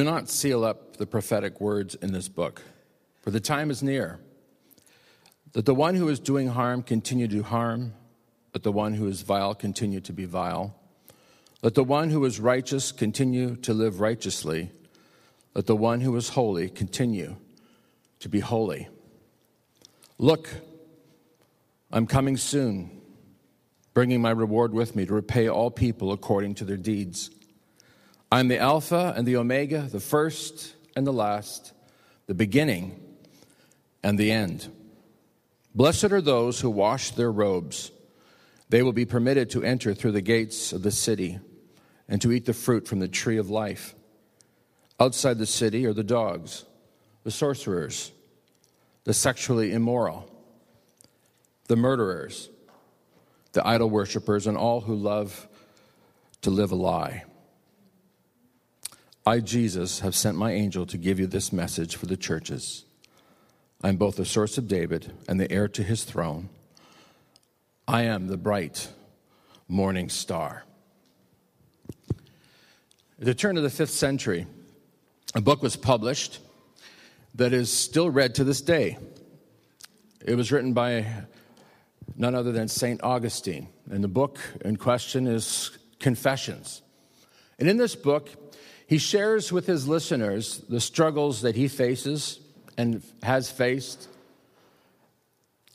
Do not seal up the prophetic words in this book, for the time is near. That the one who is doing harm continue to do harm, let the one who is vile continue to be vile. Let the one who is righteous continue to live righteously. Let the one who is holy continue to be holy. Look, I'm coming soon, bringing my reward with me to repay all people according to their deeds. I'm the Alpha and the Omega, the first and the last, the beginning and the end. Blessed are those who wash their robes. They will be permitted to enter through the gates of the city and to eat the fruit from the tree of life. Outside the city are the dogs, the sorcerers, the sexually immoral, the murderers, the idol worshippers, and all who love to live a lie. I, Jesus, have sent my angel to give you this message for the churches. I am both the source of David and the heir to his throne. I am the bright morning star. At the turn of the fifth century, a book was published that is still read to this day. It was written by none other than St. Augustine, and the book in question is Confessions. And in this book, he shares with his listeners the struggles that he faces and has faced.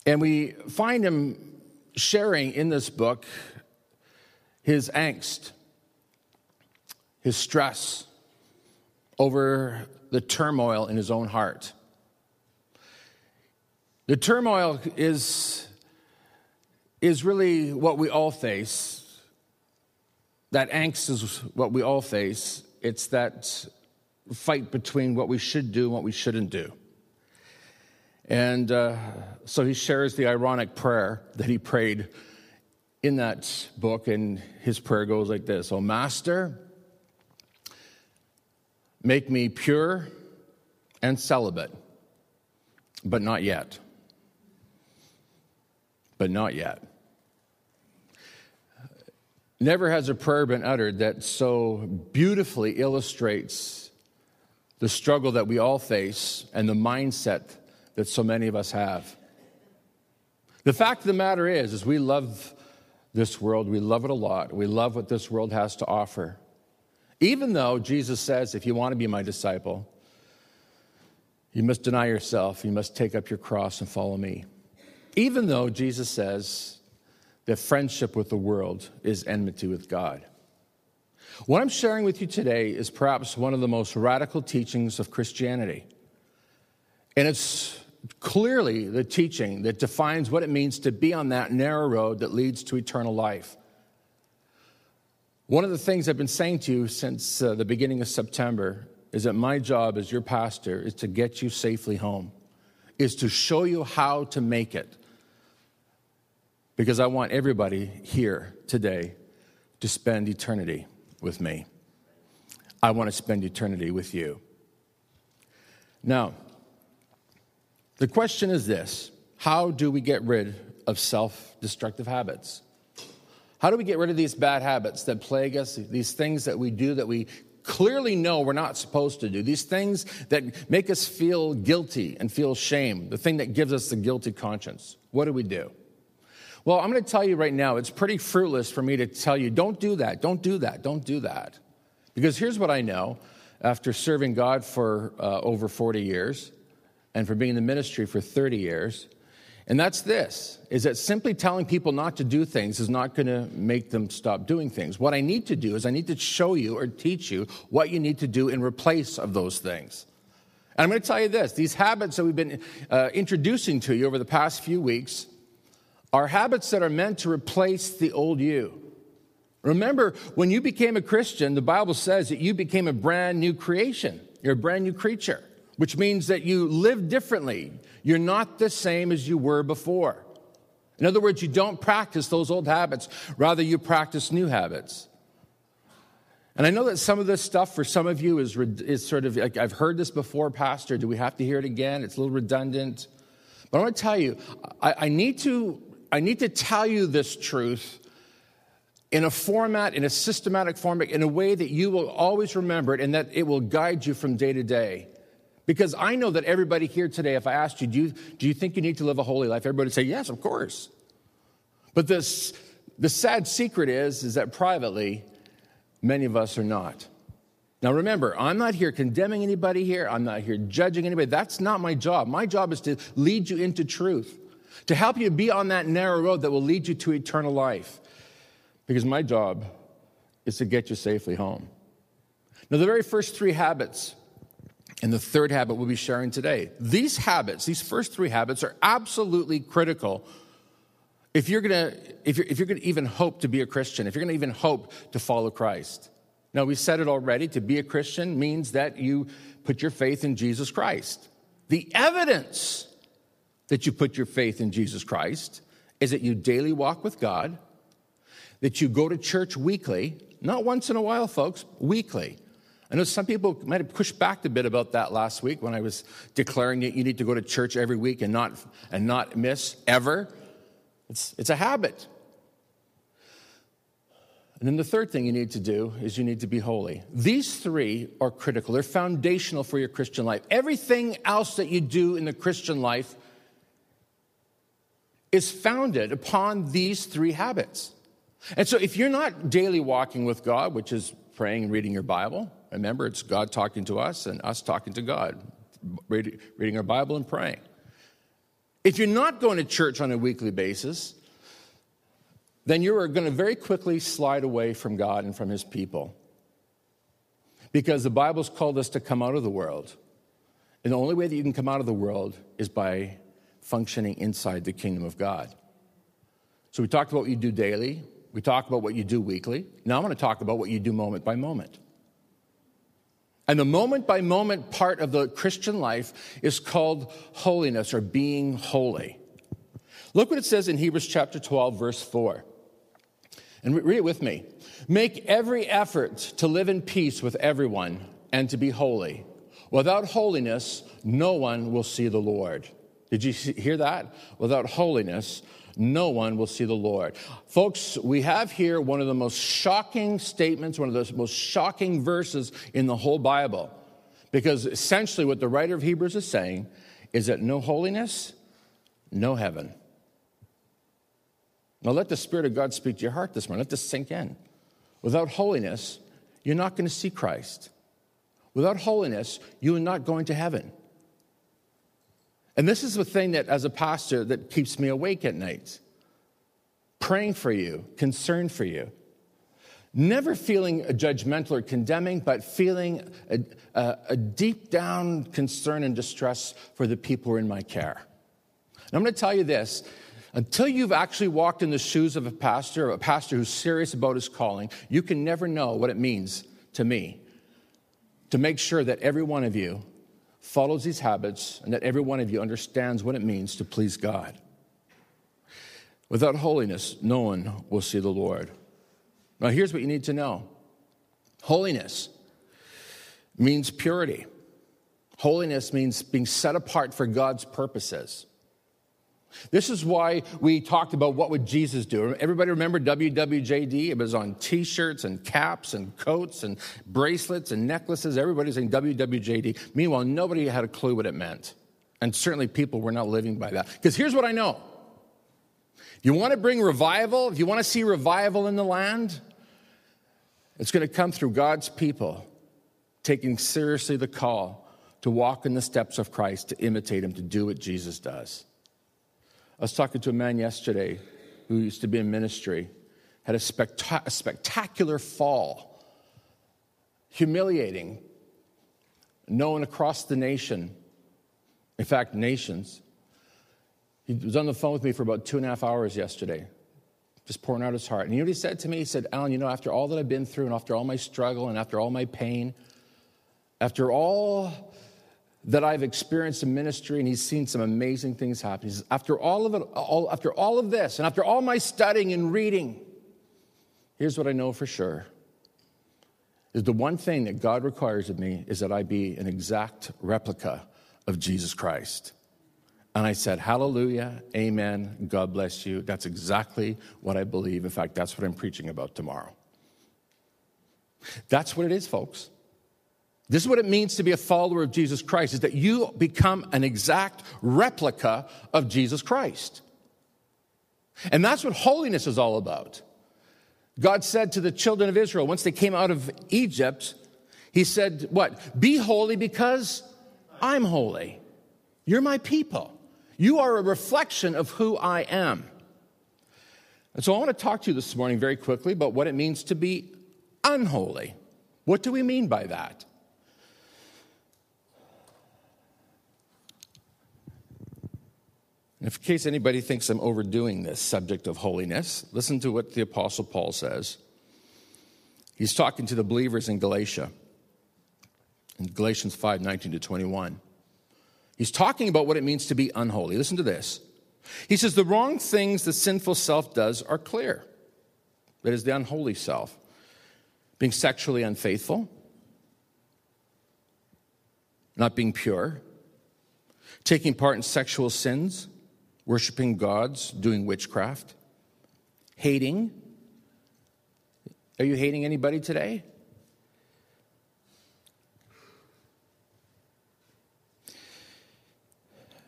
And we find him sharing in this book his angst, his stress over the turmoil in his own heart. The turmoil is, is really what we all face. That angst is what we all face. It's that fight between what we should do and what we shouldn't do. And uh, so he shares the ironic prayer that he prayed in that book, and his prayer goes like this Oh, Master, make me pure and celibate, but not yet. But not yet. Never has a prayer been uttered that so beautifully illustrates the struggle that we all face and the mindset that so many of us have. The fact of the matter is, is we love this world. We love it a lot. We love what this world has to offer. Even though Jesus says, if you want to be my disciple, you must deny yourself, you must take up your cross and follow me. Even though Jesus says, that friendship with the world is enmity with God. What I'm sharing with you today is perhaps one of the most radical teachings of Christianity. And it's clearly the teaching that defines what it means to be on that narrow road that leads to eternal life. One of the things I've been saying to you since uh, the beginning of September is that my job as your pastor is to get you safely home, is to show you how to make it because I want everybody here today to spend eternity with me. I want to spend eternity with you. Now, the question is this How do we get rid of self destructive habits? How do we get rid of these bad habits that plague us, these things that we do that we clearly know we're not supposed to do, these things that make us feel guilty and feel shame, the thing that gives us the guilty conscience? What do we do? Well, I'm going to tell you right now, it's pretty fruitless for me to tell you, don't do that, don't do that, don't do that. Because here's what I know after serving God for uh, over 40 years and for being in the ministry for 30 years. And that's this is that simply telling people not to do things is not going to make them stop doing things. What I need to do is I need to show you or teach you what you need to do in replace of those things. And I'm going to tell you this these habits that we've been uh, introducing to you over the past few weeks are habits that are meant to replace the old you. Remember, when you became a Christian, the Bible says that you became a brand new creation. You're a brand new creature, which means that you live differently. You're not the same as you were before. In other words, you don't practice those old habits, rather, you practice new habits. And I know that some of this stuff for some of you is, is sort of like, I've heard this before, Pastor. Do we have to hear it again? It's a little redundant. But I want to tell you, I, I need to I need to tell you this truth in a format, in a systematic format, in a way that you will always remember it and that it will guide you from day to day. Because I know that everybody here today, if I asked you, do you, do you think you need to live a holy life? Everybody would say, yes, of course. But this, the sad secret is, is that privately, many of us are not. Now remember, I'm not here condemning anybody here. I'm not here judging anybody. That's not my job. My job is to lead you into truth, to help you be on that narrow road that will lead you to eternal life. Because my job is to get you safely home. Now, the very first three habits and the third habit we'll be sharing today, these habits, these first three habits, are absolutely critical if you're gonna, if you're, if you're gonna even hope to be a Christian, if you're gonna even hope to follow Christ. Now, we said it already to be a Christian means that you put your faith in Jesus Christ. The evidence that you put your faith in Jesus Christ is that you daily walk with God, that you go to church weekly, not once in a while, folks, weekly. I know some people might have pushed back a bit about that last week when I was declaring that you need to go to church every week and not, and not miss ever. It's, it's a habit. And then the third thing you need to do is you need to be holy. These three are critical, they're foundational for your Christian life. Everything else that you do in the Christian life is founded upon these three habits. And so if you're not daily walking with God, which is praying and reading your Bible, remember it's God talking to us and us talking to God, reading our Bible and praying. If you're not going to church on a weekly basis, then you are going to very quickly slide away from God and from His people. Because the Bible's called us to come out of the world. And the only way that you can come out of the world is by functioning inside the kingdom of God. So we talked about what you do daily, we talked about what you do weekly. Now I'm going to talk about what you do moment by moment. And the moment by moment part of the Christian life is called holiness or being holy. Look what it says in Hebrews chapter 12, verse 4. And read it with me. Make every effort to live in peace with everyone and to be holy. Without holiness, no one will see the Lord. Did you hear that? Without holiness, no one will see the Lord. Folks, we have here one of the most shocking statements, one of the most shocking verses in the whole Bible. Because essentially, what the writer of Hebrews is saying is that no holiness, no heaven. Now, let the Spirit of God speak to your heart this morning. Let this sink in. Without holiness, you're not going to see Christ. Without holiness, you are not going to heaven. And this is the thing that, as a pastor, that keeps me awake at night. Praying for you, concerned for you. Never feeling judgmental or condemning, but feeling a, a, a deep down concern and distress for the people who are in my care. And I'm going to tell you this until you've actually walked in the shoes of a pastor, a pastor who's serious about his calling, you can never know what it means to me to make sure that every one of you follows these habits and that every one of you understands what it means to please God. Without holiness, no one will see the Lord. Now, here's what you need to know holiness means purity, holiness means being set apart for God's purposes. This is why we talked about what would Jesus do. Everybody remember WWJD? It was on t-shirts and caps and coats and bracelets and necklaces. Everybody's saying WWJD. Meanwhile, nobody had a clue what it meant. And certainly people were not living by that. Because here's what I know. You want to bring revival, if you want to see revival in the land, it's going to come through God's people taking seriously the call to walk in the steps of Christ, to imitate him, to do what Jesus does. I was talking to a man yesterday who used to be in ministry, had a, specta- a spectacular fall, humiliating, known across the nation, in fact, nations. He was on the phone with me for about two and a half hours yesterday, just pouring out his heart. And you know what he said to me? He said, Alan, you know, after all that I've been through and after all my struggle and after all my pain, after all that I've experienced in ministry, and he's seen some amazing things happen. He says, after all of it, all, after all of this, and after all my studying and reading, here's what I know for sure. Is the one thing that God requires of me is that I be an exact replica of Jesus Christ. And I said, Hallelujah, Amen, God bless you. That's exactly what I believe. In fact, that's what I'm preaching about tomorrow. That's what it is, folks. This is what it means to be a follower of Jesus Christ is that you become an exact replica of Jesus Christ. And that's what holiness is all about. God said to the children of Israel once they came out of Egypt, He said, What? Be holy because I'm holy. You're my people. You are a reflection of who I am. And so I want to talk to you this morning very quickly about what it means to be unholy. What do we mean by that? In case anybody thinks I'm overdoing this subject of holiness, listen to what the Apostle Paul says. He's talking to the believers in Galatia, in Galatians 5 19 to 21. He's talking about what it means to be unholy. Listen to this. He says, The wrong things the sinful self does are clear. That is the unholy self. Being sexually unfaithful, not being pure, taking part in sexual sins, worshiping gods, doing witchcraft, hating. Are you hating anybody today?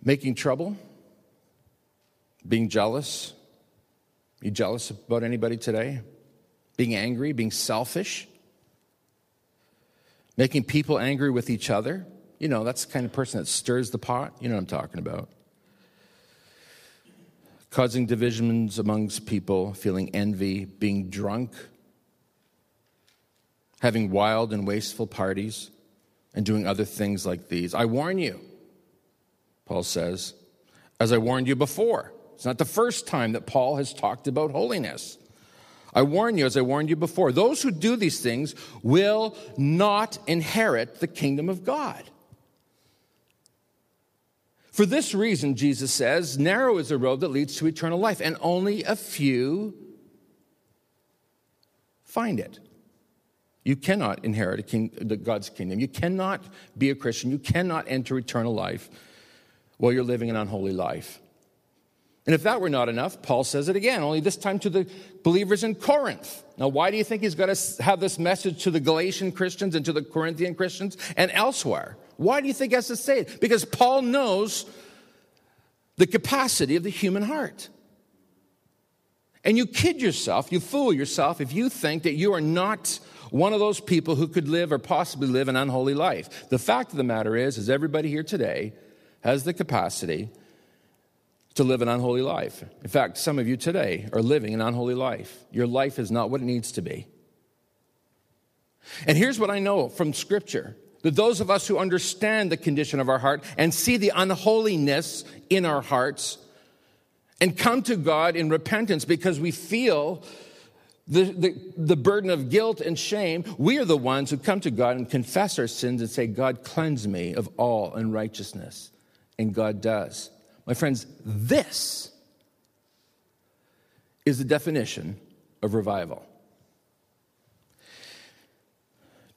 Making trouble, being jealous. You jealous about anybody today? Being angry, being selfish, making people angry with each other. You know, that's the kind of person that stirs the pot. You know what I'm talking about. Causing divisions amongst people, feeling envy, being drunk, having wild and wasteful parties, and doing other things like these. I warn you. Paul says, as I warned you before. It's not the first time that Paul has talked about holiness. I warn you, as I warned you before, those who do these things will not inherit the kingdom of God. For this reason, Jesus says, narrow is the road that leads to eternal life, and only a few find it. You cannot inherit king, God's kingdom. You cannot be a Christian. You cannot enter eternal life while you're living an unholy life. And if that were not enough, Paul says it again, only this time to the believers in Corinth. Now, why do you think he's got to have this message to the Galatian Christians and to the Corinthian Christians and elsewhere? Why do you think has to say it? Because Paul knows the capacity of the human heart. And you kid yourself, you fool yourself if you think that you are not one of those people who could live or possibly live an unholy life. The fact of the matter is, is everybody here today has the capacity to live an unholy life. In fact, some of you today are living an unholy life. Your life is not what it needs to be. And here's what I know from Scripture that those of us who understand the condition of our heart and see the unholiness in our hearts and come to God in repentance because we feel the, the, the, burden of guilt and shame, we are the ones who come to God and confess our sins and say, God, cleanse me of all unrighteousness and God does. My friends, this is the definition of revival.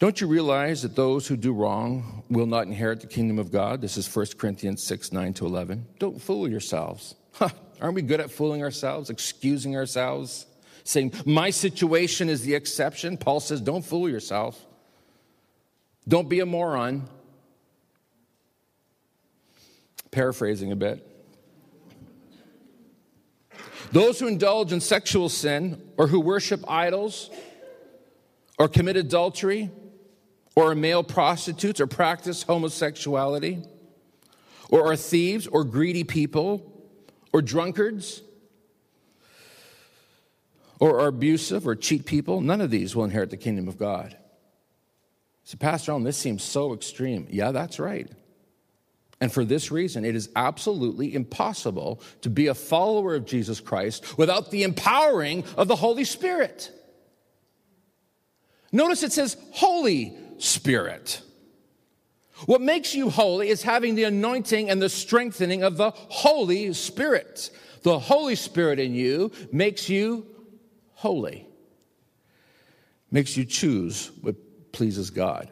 Don't you realize that those who do wrong will not inherit the kingdom of God? This is 1 Corinthians 6 9 to 11. Don't fool yourselves. Huh, aren't we good at fooling ourselves, excusing ourselves, saying, My situation is the exception? Paul says, Don't fool yourself. Don't be a moron. Paraphrasing a bit. Those who indulge in sexual sin or who worship idols or commit adultery or are male prostitutes or practice homosexuality or are thieves or greedy people or drunkards or are abusive or cheat people, none of these will inherit the kingdom of God. So, Pastor Alan, this seems so extreme. Yeah, that's right. And for this reason, it is absolutely impossible to be a follower of Jesus Christ without the empowering of the Holy Spirit. Notice it says Holy Spirit. What makes you holy is having the anointing and the strengthening of the Holy Spirit. The Holy Spirit in you makes you holy, makes you choose what pleases God.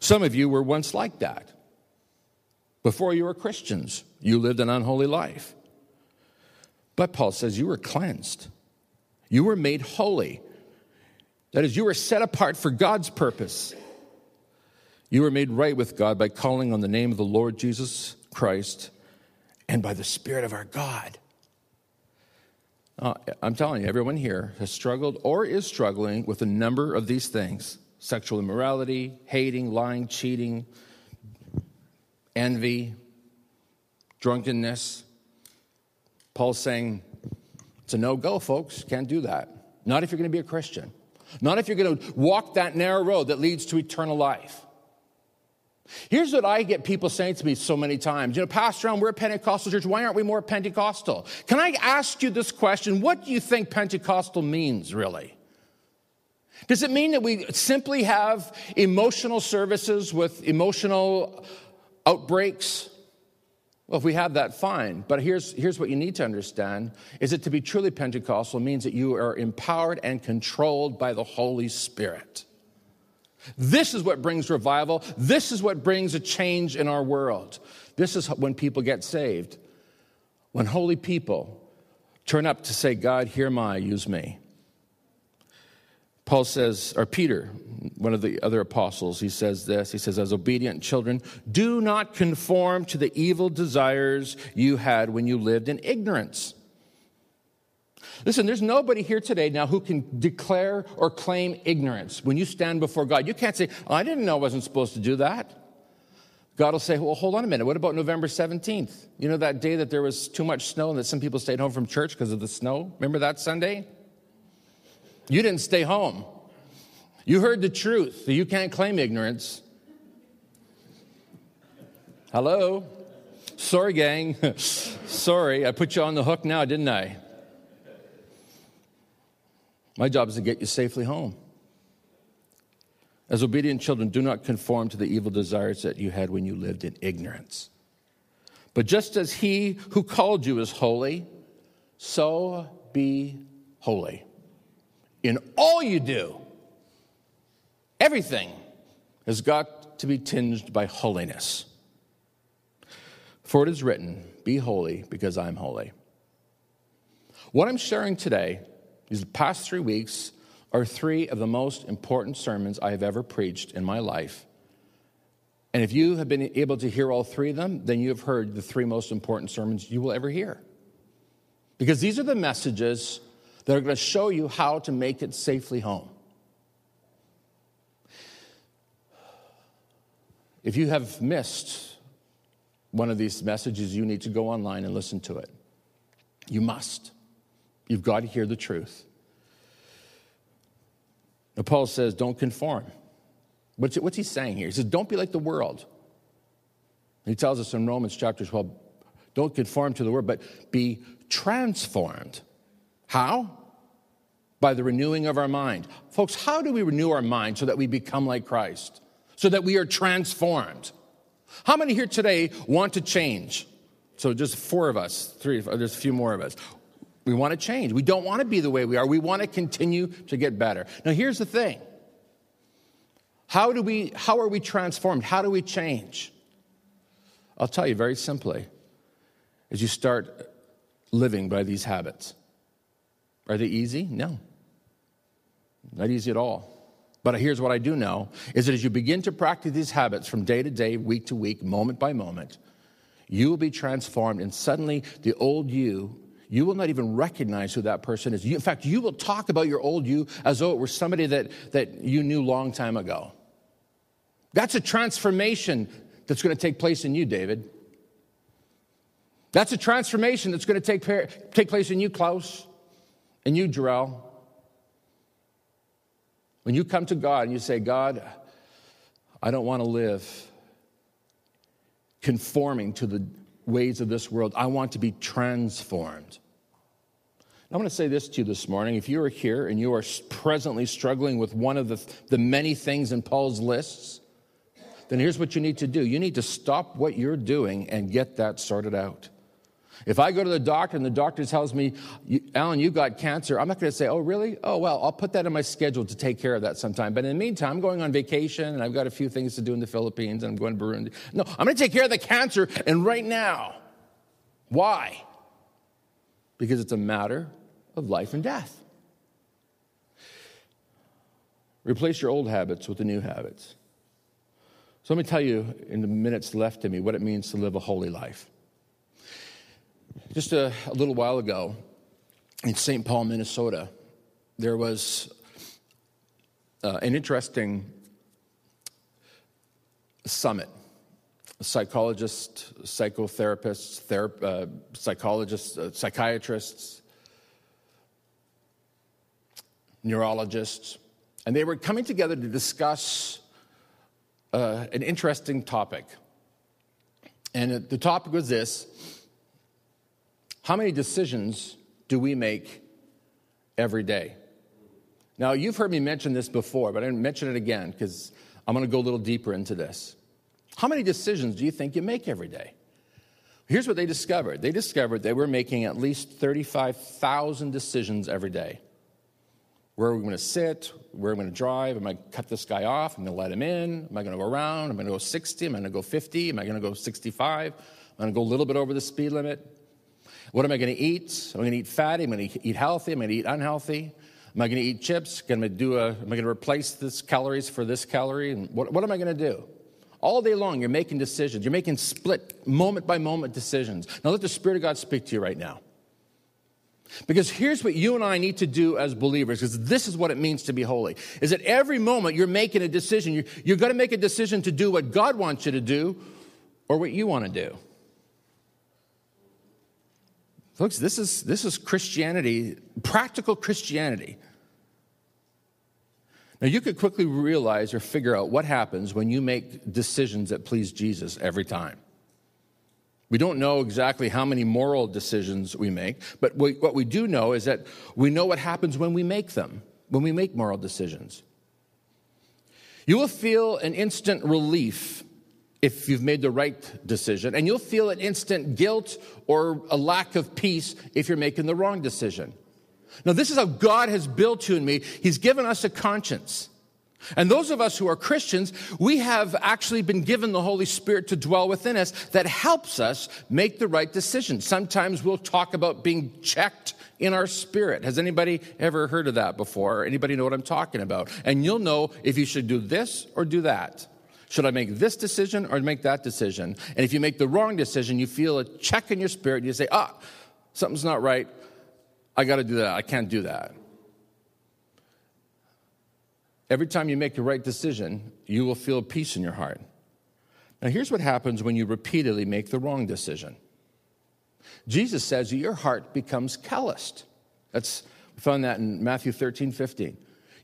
Some of you were once like that. Before you were Christians, you lived an unholy life. But Paul says you were cleansed, you were made holy. That is, you were set apart for God's purpose. You were made right with God by calling on the name of the Lord Jesus Christ and by the Spirit of our God. Uh, I'm telling you, everyone here has struggled or is struggling with a number of these things sexual immorality, hating, lying, cheating, envy, drunkenness. Paul's saying it's a no go, folks. Can't do that. Not if you're going to be a Christian. Not if you're going to walk that narrow road that leads to eternal life. Here's what I get people saying to me so many times. You know, Pastor John, we're a Pentecostal church. Why aren't we more Pentecostal? Can I ask you this question? What do you think Pentecostal means, really? Does it mean that we simply have emotional services with emotional outbreaks? Well, if we have that, fine. But here's, here's what you need to understand is that to be truly Pentecostal means that you are empowered and controlled by the Holy Spirit. This is what brings revival. This is what brings a change in our world. This is when people get saved. When holy people turn up to say, God, hear my, use me. Paul says, or Peter, one of the other apostles, he says this. He says, As obedient children, do not conform to the evil desires you had when you lived in ignorance. Listen, there's nobody here today now who can declare or claim ignorance. When you stand before God, you can't say, I didn't know I wasn't supposed to do that. God will say, Well, hold on a minute. What about November 17th? You know that day that there was too much snow and that some people stayed home from church because of the snow? Remember that Sunday? You didn't stay home. You heard the truth, so you can't claim ignorance. Hello? Sorry, gang. Sorry, I put you on the hook now, didn't I? My job is to get you safely home. As obedient children, do not conform to the evil desires that you had when you lived in ignorance. But just as he who called you is holy, so be holy. In all you do, everything has got to be tinged by holiness. For it is written, Be holy because I'm holy. What I'm sharing today these past three weeks are three of the most important sermons I have ever preached in my life. And if you have been able to hear all three of them, then you have heard the three most important sermons you will ever hear. Because these are the messages that are going to show you how to make it safely home. If you have missed one of these messages, you need to go online and listen to it. You must. You've got to hear the truth. Now, Paul says, don't conform. What's, what's he saying here? He says, don't be like the world. He tells us in Romans chapter 12, don't conform to the world, but be transformed. How? By the renewing of our mind. Folks, how do we renew our mind so that we become like Christ? So that we are transformed? How many here today want to change? So just four of us, three, uh, there's a few more of us. We want to change. We don't want to be the way we are. We want to continue to get better. Now, here's the thing how, do we, how are we transformed? How do we change? I'll tell you very simply as you start living by these habits. Are they easy? No. Not easy at all. But here's what I do know is that as you begin to practice these habits from day to day, week to week, moment by moment, you will be transformed, and suddenly the old you you will not even recognize who that person is. You, in fact, you will talk about your old you as though it were somebody that, that you knew long time ago. That's a transformation that's going to take place in you, David. That's a transformation that's going to take, take place in you, Klaus, and you, Jarrell. When you come to God and you say, God, I don't want to live conforming to the ways of this world. I want to be transformed. I'm going to say this to you this morning. If you are here and you are presently struggling with one of the, the many things in Paul's lists, then here's what you need to do you need to stop what you're doing and get that sorted out. If I go to the doctor and the doctor tells me, Alan, you've got cancer, I'm not going to say, oh, really? Oh, well, I'll put that in my schedule to take care of that sometime. But in the meantime, I'm going on vacation and I've got a few things to do in the Philippines and I'm going to Burundi. No, I'm going to take care of the cancer and right now. Why? Because it's a matter of life and death. Replace your old habits with the new habits. So let me tell you in the minutes left to me what it means to live a holy life. Just a, a little while ago in St. Paul, Minnesota, there was uh, an interesting summit. Psychologists, psychotherapists, therap- uh, psychologists, uh, psychiatrists, neurologists, and they were coming together to discuss uh, an interesting topic. And the topic was this how many decisions do we make every day? Now, you've heard me mention this before, but I didn't mention it again because I'm going to go a little deeper into this. How many decisions do you think you make every day? Here's what they discovered they discovered they were making at least 35,000 decisions every day. Where are we going to sit? Where am I going to drive? Am I going to cut this guy off? Am I going to let him in? Am I going to go around? Am I going to go 60? Am I going to go 50? Am I going to go 65? Am I going to go a little bit over the speed limit? What am I going to eat? Am I going to eat fatty? Am I going to eat healthy? Am I going to eat unhealthy? Am I going to eat chips? Am I, going to replace this calories for this calorie? What, what am I going to do? All day long, you're making decisions. You're making split, moment by moment decisions. Now, let the Spirit of God speak to you right now. Because here's what you and I need to do as believers, because this is what it means to be holy. Is that every moment you're making a decision, you're, you're going to make a decision to do what God wants you to do or what you want to do. Folks, this is, this is Christianity, practical Christianity. Now, you could quickly realize or figure out what happens when you make decisions that please Jesus every time. We don't know exactly how many moral decisions we make, but we, what we do know is that we know what happens when we make them, when we make moral decisions. You will feel an instant relief if you've made the right decision, and you'll feel an instant guilt or a lack of peace if you're making the wrong decision. Now, this is how God has built you and me. He's given us a conscience. And those of us who are Christians, we have actually been given the Holy Spirit to dwell within us that helps us make the right decision. Sometimes we'll talk about being checked in our spirit. Has anybody ever heard of that before? Anybody know what I'm talking about? And you'll know if you should do this or do that. Should I make this decision or make that decision? And if you make the wrong decision, you feel a check in your spirit. and You say, ah, something's not right. I got to do that. I can't do that. Every time you make the right decision, you will feel peace in your heart. Now, here's what happens when you repeatedly make the wrong decision Jesus says your heart becomes calloused. That's, we found that in Matthew 13, 15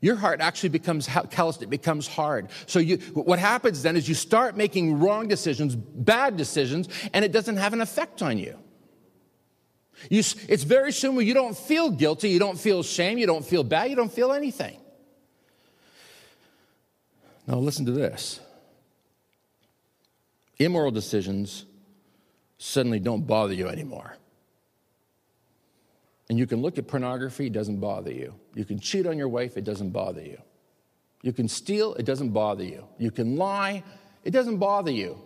your heart actually becomes calloused, it becomes hard. So you, what happens then is you start making wrong decisions, bad decisions, and it doesn't have an effect on you. you it's very soon where you don't feel guilty, you don't feel shame, you don't feel bad, you don't feel anything. Now listen to this. Immoral decisions suddenly don't bother you anymore. And you can look at pornography, it doesn't bother you. You can cheat on your wife, it doesn't bother you. You can steal, it doesn't bother you. You can lie, it doesn't bother you.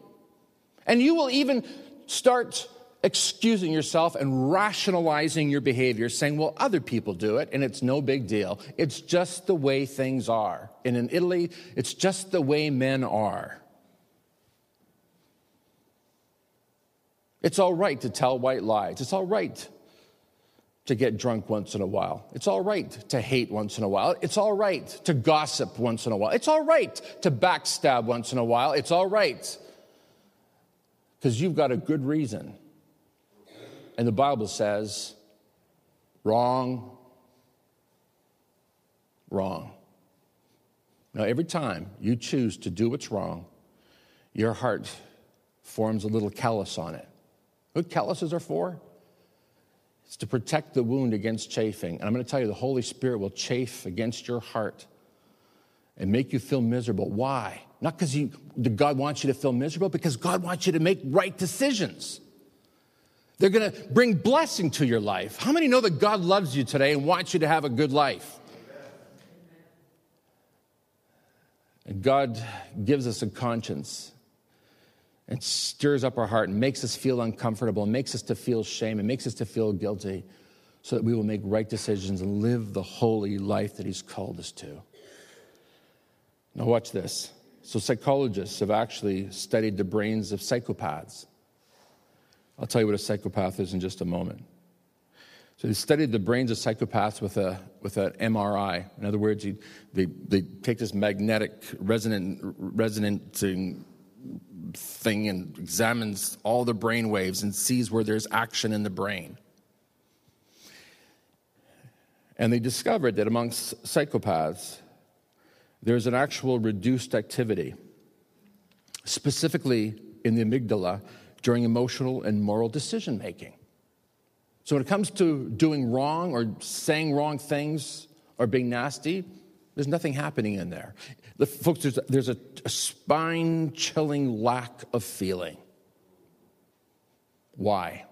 And you will even start excusing yourself and rationalizing your behavior, saying, well, other people do it and it's no big deal. It's just the way things are. And in Italy, it's just the way men are. It's all right to tell white lies. It's all right to get drunk once in a while. It's all right to hate once in a while. It's all right to gossip once in a while. It's all right to backstab once in a while. It's all right because you've got a good reason. And the Bible says, wrong, wrong. Now, every time you choose to do what's wrong, your heart forms a little callus on it. What calluses are for? It's to protect the wound against chafing. And I'm going to tell you, the Holy Spirit will chafe against your heart and make you feel miserable. Why? Not because God wants you to feel miserable, because God wants you to make right decisions. They're going to bring blessing to your life. How many know that God loves you today and wants you to have a good life? And God gives us a conscience and stirs up our heart and makes us feel uncomfortable and makes us to feel shame and makes us to feel guilty so that we will make right decisions and live the holy life that He's called us to. Now, watch this. So, psychologists have actually studied the brains of psychopaths. I'll tell you what a psychopath is in just a moment. So they studied the brains of psychopaths with, a, with an MRI. In other words, you, they, they take this magnetic resonant, resonating thing and examines all the brain waves and sees where there's action in the brain. And they discovered that amongst psychopaths, there's an actual reduced activity, specifically in the amygdala during emotional and moral decision making. So when it comes to doing wrong or saying wrong things or being nasty, there's nothing happening in there. The, folks, there's, there's a, a spine chilling lack of feeling. Why?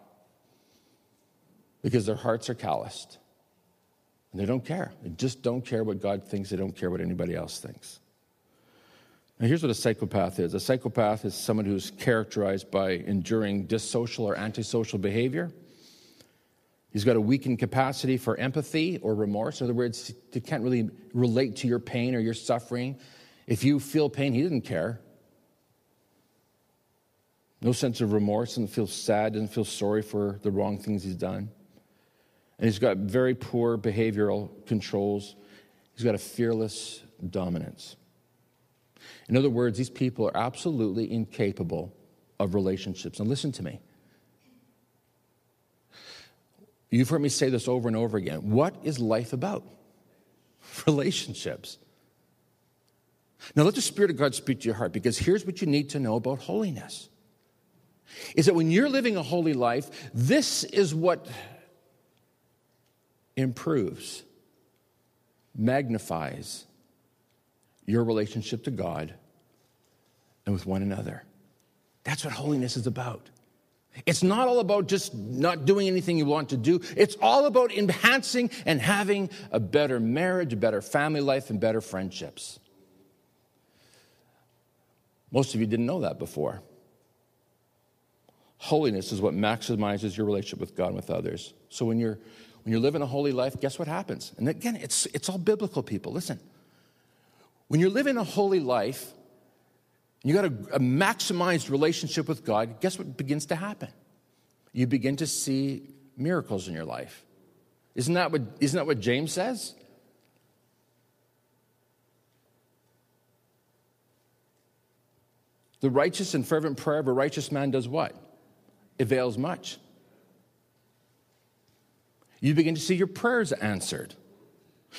Because their hearts are calloused and they don't care. They just don't care what God thinks, they don't care what anybody else thinks. Now, here's what a psychopath is a psychopath is someone who's characterized by enduring dissocial or antisocial behavior He's got a weakened capacity for empathy or remorse. In other words, he can't really relate to your pain or your suffering. If you feel pain, he doesn't care. No sense of remorse, doesn't feel sad, doesn't feel sorry for the wrong things he's done. And he's got very poor behavioral controls. He's got a fearless dominance. In other words, these people are absolutely incapable of relationships. And listen to me You've heard me say this over and over again. What is life about? Relationships. Now let the Spirit of God speak to your heart because here's what you need to know about holiness. Is that when you're living a holy life, this is what improves, magnifies your relationship to God and with one another. That's what holiness is about. It's not all about just not doing anything you want to do. It's all about enhancing and having a better marriage, a better family life, and better friendships. Most of you didn't know that before. Holiness is what maximizes your relationship with God and with others. So when you're when you're living a holy life, guess what happens? And again, it's it's all biblical people. Listen. When you're living a holy life, you got a, a maximized relationship with God, guess what begins to happen? You begin to see miracles in your life. Isn't that what, isn't that what James says? The righteous and fervent prayer of a righteous man does what? Avails much. You begin to see your prayers answered.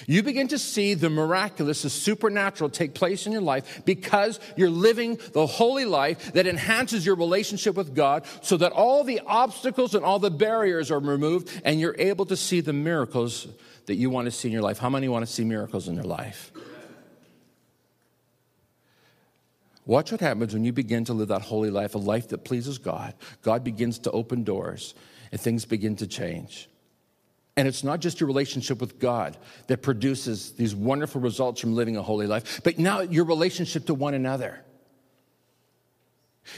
You begin to see the miraculous, the supernatural take place in your life because you're living the holy life that enhances your relationship with God so that all the obstacles and all the barriers are removed and you're able to see the miracles that you want to see in your life. How many want to see miracles in their life? Watch what happens when you begin to live that holy life, a life that pleases God. God begins to open doors and things begin to change. And it's not just your relationship with God that produces these wonderful results from living a holy life, but now your relationship to one another.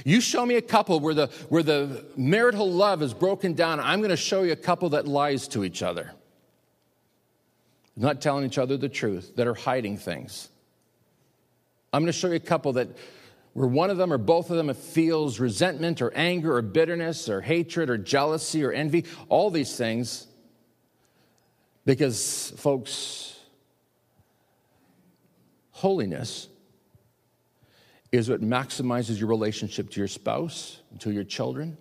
You show me a couple where the, where the marital love is broken down. I'm going to show you a couple that lies to each other, not telling each other the truth, that are hiding things. I'm going to show you a couple that where one of them or both of them feels resentment or anger or bitterness or hatred or jealousy or envy, all these things because, folks, holiness is what maximizes your relationship to your spouse, to your children,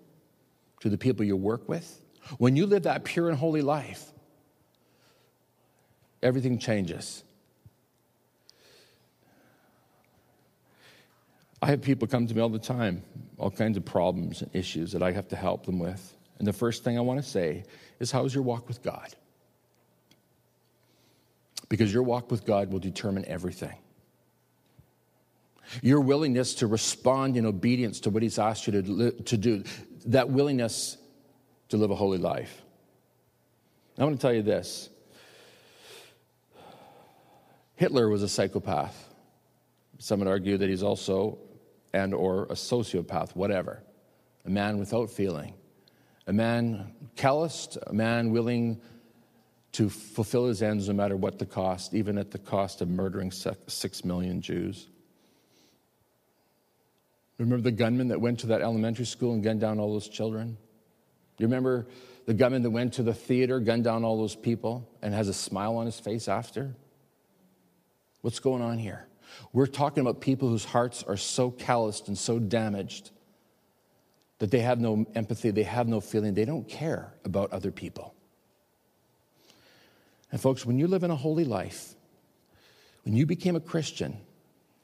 to the people you work with. When you live that pure and holy life, everything changes. I have people come to me all the time, all kinds of problems and issues that I have to help them with. And the first thing I want to say is, How's your walk with God? Because your walk with God will determine everything. Your willingness to respond in obedience to what He's asked you to, to do, that willingness to live a holy life. I want to tell you this Hitler was a psychopath. Some would argue that he's also and or a sociopath, whatever. A man without feeling. A man calloused, a man willing to fulfill his ends no matter what the cost, even at the cost of murdering six million Jews. Remember the gunman that went to that elementary school and gunned down all those children? You remember the gunman that went to the theater, gunned down all those people, and has a smile on his face after? What's going on here? We're talking about people whose hearts are so calloused and so damaged that they have no empathy, they have no feeling, they don't care about other people. And folks, when you live in a holy life, when you became a Christian,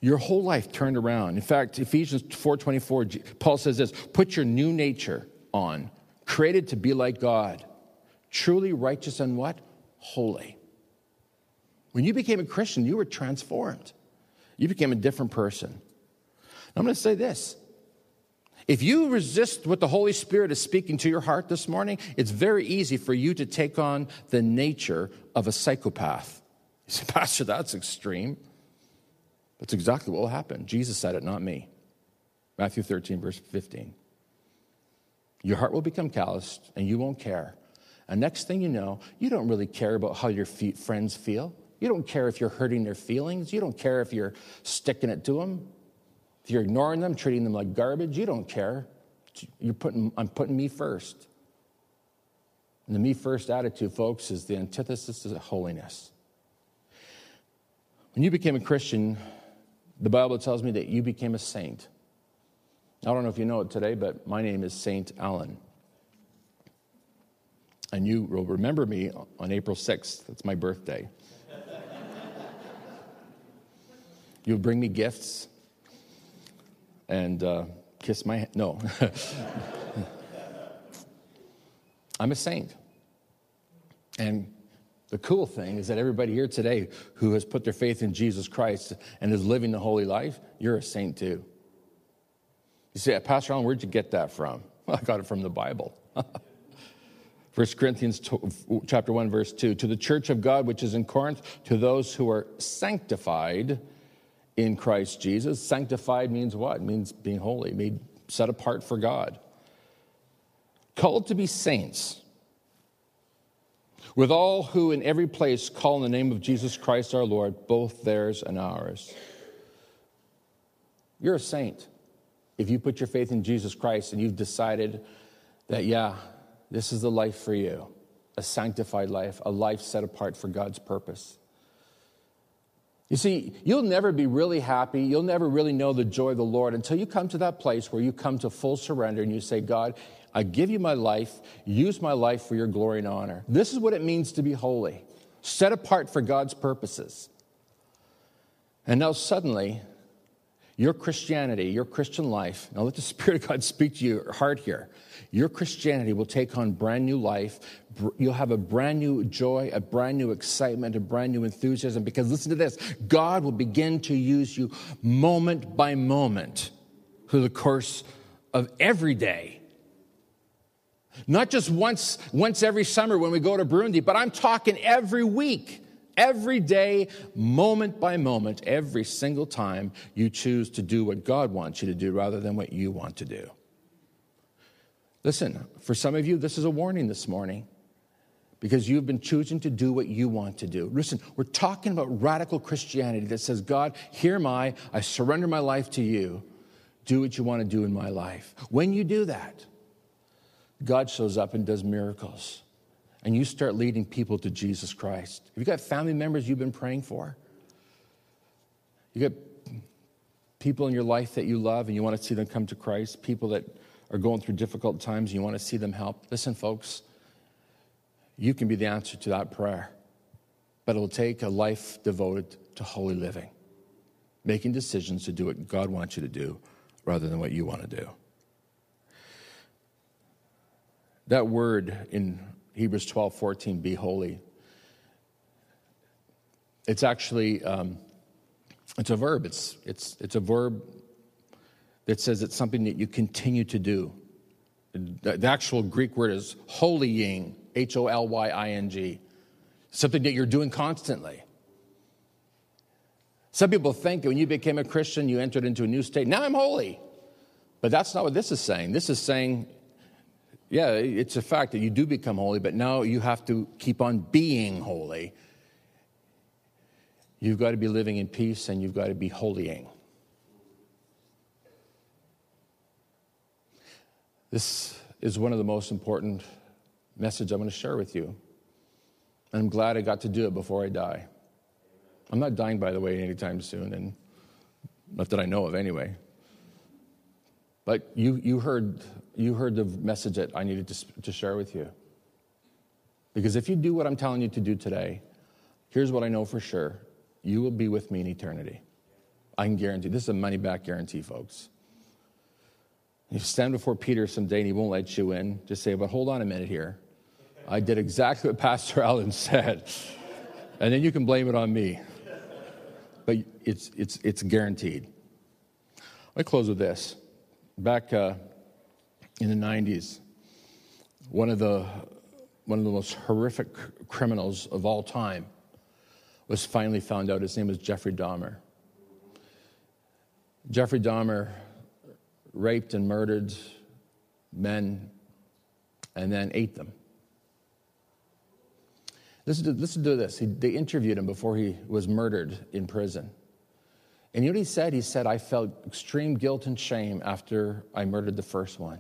your whole life turned around. In fact, Ephesians 4:24, Paul says this, put your new nature on, created to be like God, truly righteous and what? Holy. When you became a Christian, you were transformed. You became a different person. I'm going to say this. If you resist what the Holy Spirit is speaking to your heart this morning, it's very easy for you to take on the nature of a psychopath. You say, Pastor, that's extreme. That's exactly what will happen. Jesus said it, not me. Matthew 13, verse 15. Your heart will become calloused and you won't care. And next thing you know, you don't really care about how your friends feel. You don't care if you're hurting their feelings. You don't care if you're sticking it to them. If you're ignoring them, treating them like garbage, you don't care. You're putting, I'm putting me first. And the me first attitude, folks, is the antithesis of holiness. When you became a Christian, the Bible tells me that you became a saint. I don't know if you know it today, but my name is Saint Alan. And you will remember me on April 6th. That's my birthday. You'll bring me gifts and uh, kiss my hand. No. I'm a saint. And the cool thing is that everybody here today who has put their faith in Jesus Christ and is living the holy life, you're a saint too. You say, Pastor Alan, where'd you get that from? Well, I got it from the Bible. 1 Corinthians chapter 1 verse 2 to the church of God which is in Corinth to those who are sanctified in Christ Jesus. Sanctified means what? It means being holy, made set apart for God. Called to be saints. With all who in every place call in the name of Jesus Christ our Lord, both theirs and ours. You're a saint if you put your faith in Jesus Christ and you've decided that, yeah, this is the life for you a sanctified life, a life set apart for God's purpose. You see, you'll never be really happy. You'll never really know the joy of the Lord until you come to that place where you come to full surrender and you say, God, I give you my life. Use my life for your glory and honor. This is what it means to be holy, set apart for God's purposes. And now suddenly, your Christianity, your Christian life, now let the Spirit of God speak to your heart here. Your Christianity will take on brand new life. You'll have a brand new joy, a brand new excitement, a brand new enthusiasm. Because listen to this God will begin to use you moment by moment through the course of every day. Not just once, once every summer when we go to Burundi, but I'm talking every week. Every day, moment by moment, every single time you choose to do what God wants you to do rather than what you want to do. Listen, for some of you, this is a warning this morning because you've been choosing to do what you want to do. Listen, we're talking about radical Christianity that says, God, here am I, I surrender my life to you. Do what you want to do in my life. When you do that, God shows up and does miracles and you start leading people to Jesus Christ. Have you got family members you've been praying for? You got people in your life that you love and you want to see them come to Christ, people that are going through difficult times and you want to see them help. Listen, folks, you can be the answer to that prayer, but it will take a life devoted to holy living, making decisions to do what God wants you to do rather than what you want to do. That word in Hebrews 12 14, be holy. It's actually um, it's a verb. It's, it's, it's a verb that says it's something that you continue to do. The, the actual Greek word is holying, H O L Y I N G, something that you're doing constantly. Some people think that when you became a Christian, you entered into a new state. Now I'm holy. But that's not what this is saying. This is saying, yeah, it's a fact that you do become holy, but now you have to keep on being holy. You've got to be living in peace and you've got to be holying. This is one of the most important message I'm going to share with you. And I'm glad I got to do it before I die. I'm not dying, by the way, anytime soon, and not that I know of anyway. But you, you, heard, you heard the message that I needed to, to share with you. Because if you do what I'm telling you to do today, here's what I know for sure you will be with me in eternity. I can guarantee. This is a money back guarantee, folks. You stand before Peter someday and he won't let you in. Just say, but hold on a minute here. I did exactly what Pastor Alan said. And then you can blame it on me. But it's, it's, it's guaranteed. Me close with this back uh, in the 90s, one of the, one of the most horrific criminals of all time was finally found out. His name was Jeffrey Dahmer. Jeffrey Dahmer raped and murdered men and then ate them. Listen to, listen to this. He, they interviewed him before he was murdered in prison. And you know what he said? He said, I felt extreme guilt and shame after I murdered the first one.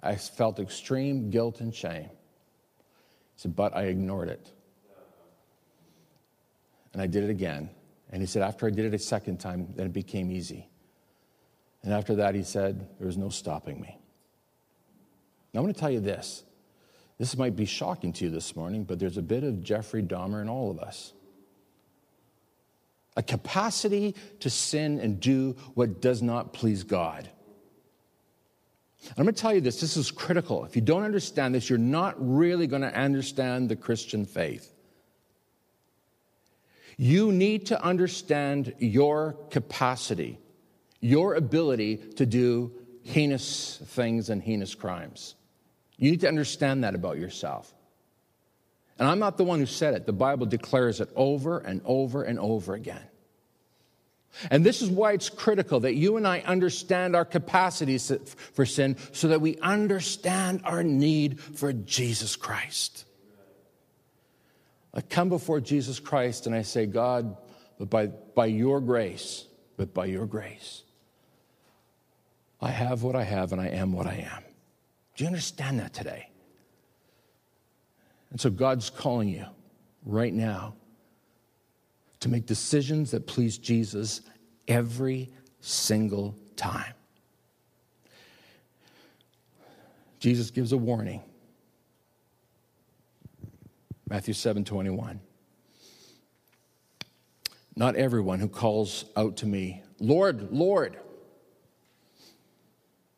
I felt extreme guilt and shame. He said, but I ignored it. And I did it again. And he said, after I did it a second time, then it became easy. And after that, he said, there was no stopping me. Now, I'm going to tell you this. This might be shocking to you this morning, but there's a bit of Jeffrey Dahmer in all of us a capacity to sin and do what does not please God. I'm going to tell you this this is critical. If you don't understand this, you're not really going to understand the Christian faith. You need to understand your capacity, your ability to do heinous things and heinous crimes. You need to understand that about yourself. And I'm not the one who said it. The Bible declares it over and over and over again. And this is why it's critical that you and I understand our capacities for sin so that we understand our need for Jesus Christ. I come before Jesus Christ and I say, God, but by, by your grace, but by your grace, I have what I have and I am what I am. Do you understand that today? And so God's calling you right now to make decisions that please Jesus every single time. Jesus gives a warning. Matthew 7 21. Not everyone who calls out to me, Lord, Lord,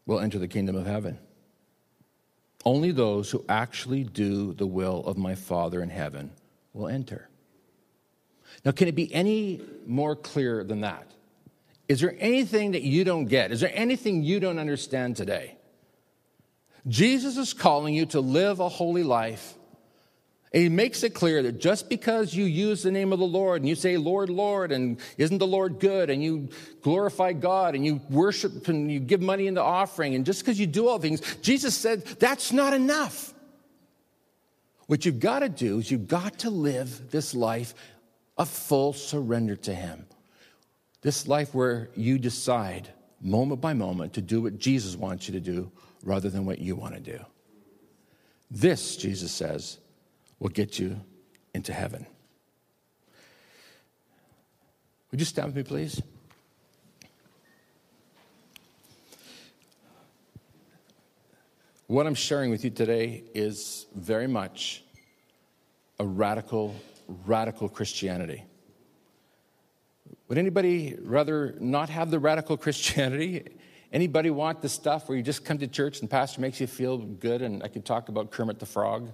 will enter the kingdom of heaven. Only those who actually do the will of my Father in heaven will enter. Now, can it be any more clear than that? Is there anything that you don't get? Is there anything you don't understand today? Jesus is calling you to live a holy life. And he makes it clear that just because you use the name of the Lord and you say, Lord, Lord, and isn't the Lord good, and you glorify God and you worship and you give money in the offering, and just because you do all things, Jesus said that's not enough. What you've got to do is you've got to live this life a full surrender to Him. This life where you decide moment by moment to do what Jesus wants you to do rather than what you want to do. This, Jesus says, will get you into heaven. Would you stand with me, please? What I'm sharing with you today is very much a radical radical Christianity. Would anybody rather not have the radical Christianity? Anybody want the stuff where you just come to church and pastor makes you feel good and I could talk about Kermit the Frog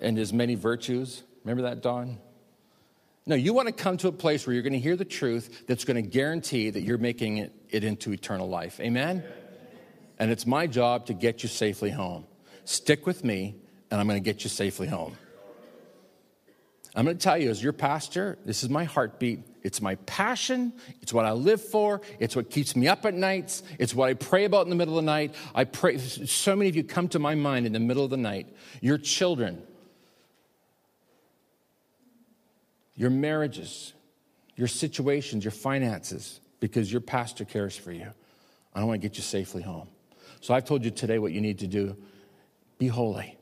and his many virtues? Remember that, Don? No, you want to come to a place where you're going to hear the truth that's going to guarantee that you're making it, it into eternal life. Amen? and it's my job to get you safely home. Stick with me, and I'm going to get you safely home. I'm going to tell you, as your pastor, this is my heartbeat. It's my passion. It's what I live for. It's what keeps me up at nights. It's what I pray about in the middle of the night. I pray, so many of you come to my mind in the middle of the night. Your children, your marriages, your situations, your finances, because your pastor cares for you. I want to get you safely home. So I've told you today what you need to do be holy.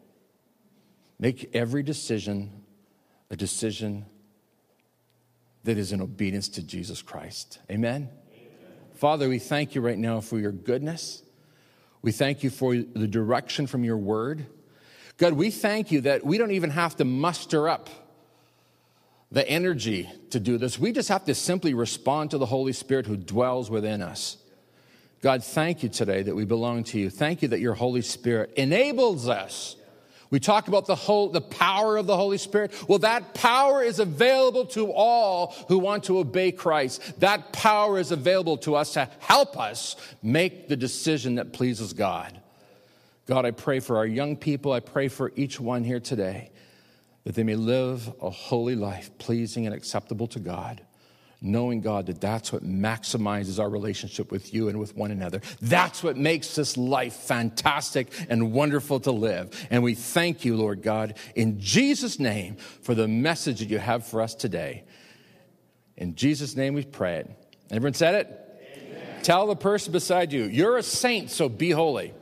Make every decision a decision that is in obedience to Jesus Christ. Amen? Amen? Father, we thank you right now for your goodness. We thank you for the direction from your word. God, we thank you that we don't even have to muster up the energy to do this. We just have to simply respond to the Holy Spirit who dwells within us. God, thank you today that we belong to you. Thank you that your Holy Spirit enables us. We talk about the whole, the power of the Holy Spirit. Well, that power is available to all who want to obey Christ. That power is available to us to help us make the decision that pleases God. God, I pray for our young people. I pray for each one here today that they may live a holy life, pleasing and acceptable to God knowing God that that's what maximizes our relationship with you and with one another. That's what makes this life fantastic and wonderful to live. And we thank you, Lord God, in Jesus' name for the message that you have for us today. In Jesus' name we pray it. Everyone said it? Amen. Tell the person beside you, you're a saint, so be holy.